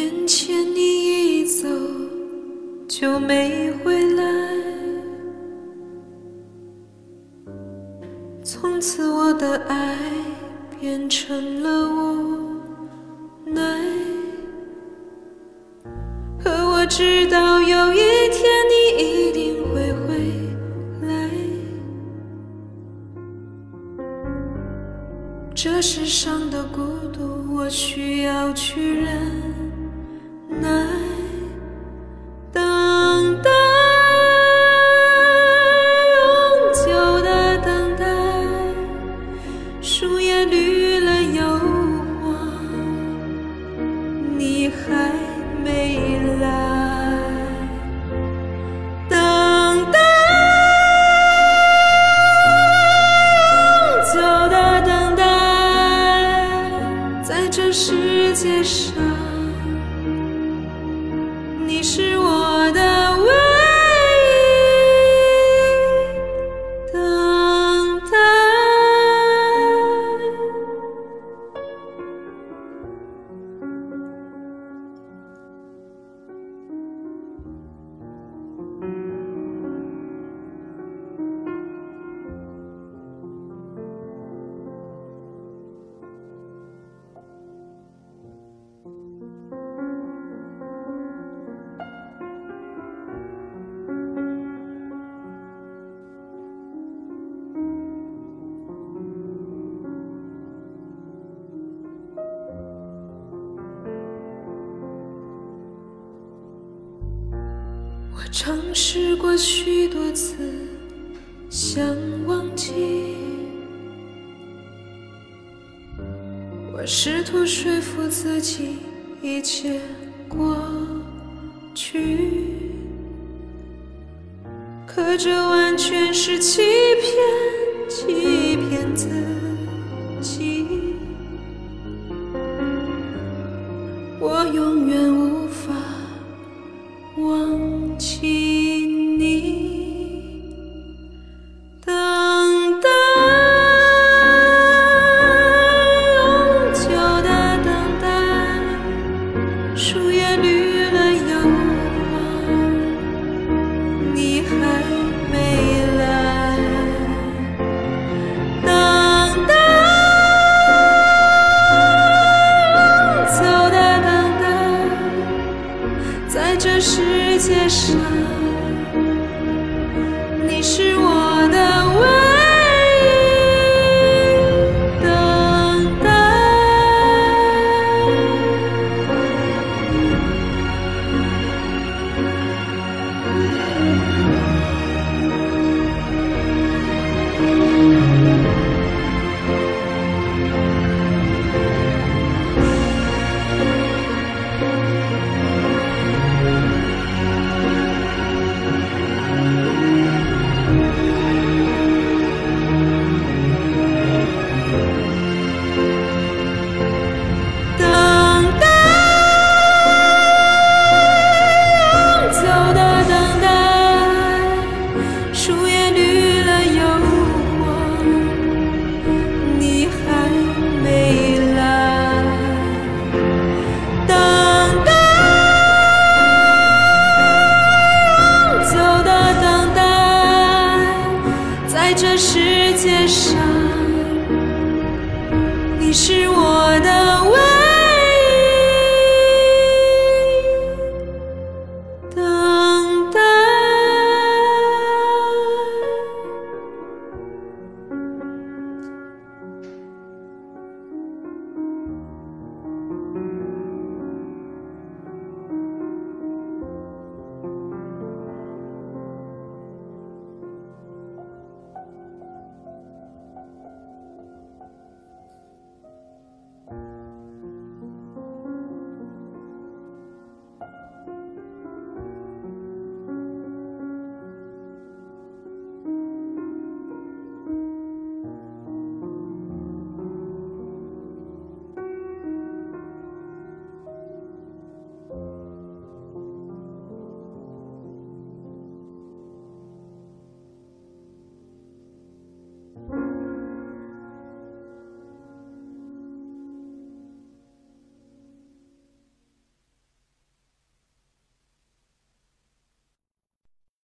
眼前你一走就没回来，从此我的爱变成了无奈。可我知道有一天你一定会回来。这世上的孤独，我需要去忍。来，等待永久的等待，树叶绿了又黄，你还没来，等待。永久的等待，在这世界上。尝试过许多次，想忘记。我试图说服自己，一切过去。可这完全是欺骗，欺骗自己。我永远的伤在这世界上。